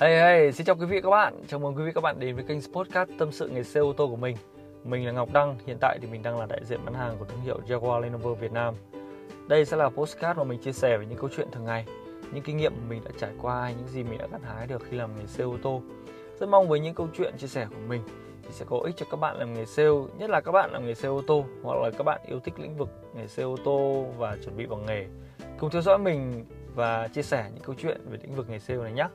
Hey, hey, xin chào quý vị các bạn. Chào mừng quý vị các bạn đến với kênh Spotcast Tâm sự nghề xe ô tô của mình. Mình là Ngọc Đăng, hiện tại thì mình đang là đại diện bán hàng của thương hiệu Jaguar Land Rover Việt Nam. Đây sẽ là postcard mà mình chia sẻ về những câu chuyện thường ngày, những kinh nghiệm mà mình đã trải qua hay những gì mình đã gặt hái được khi làm nghề xe ô tô. Rất mong với những câu chuyện chia sẻ của mình thì sẽ có ích cho các bạn làm nghề sale, nhất là các bạn làm nghề xe ô tô hoặc là các bạn yêu thích lĩnh vực nghề xe ô tô và chuẩn bị vào nghề. Cùng theo dõi mình và chia sẻ những câu chuyện về lĩnh vực nghề sale này nhé.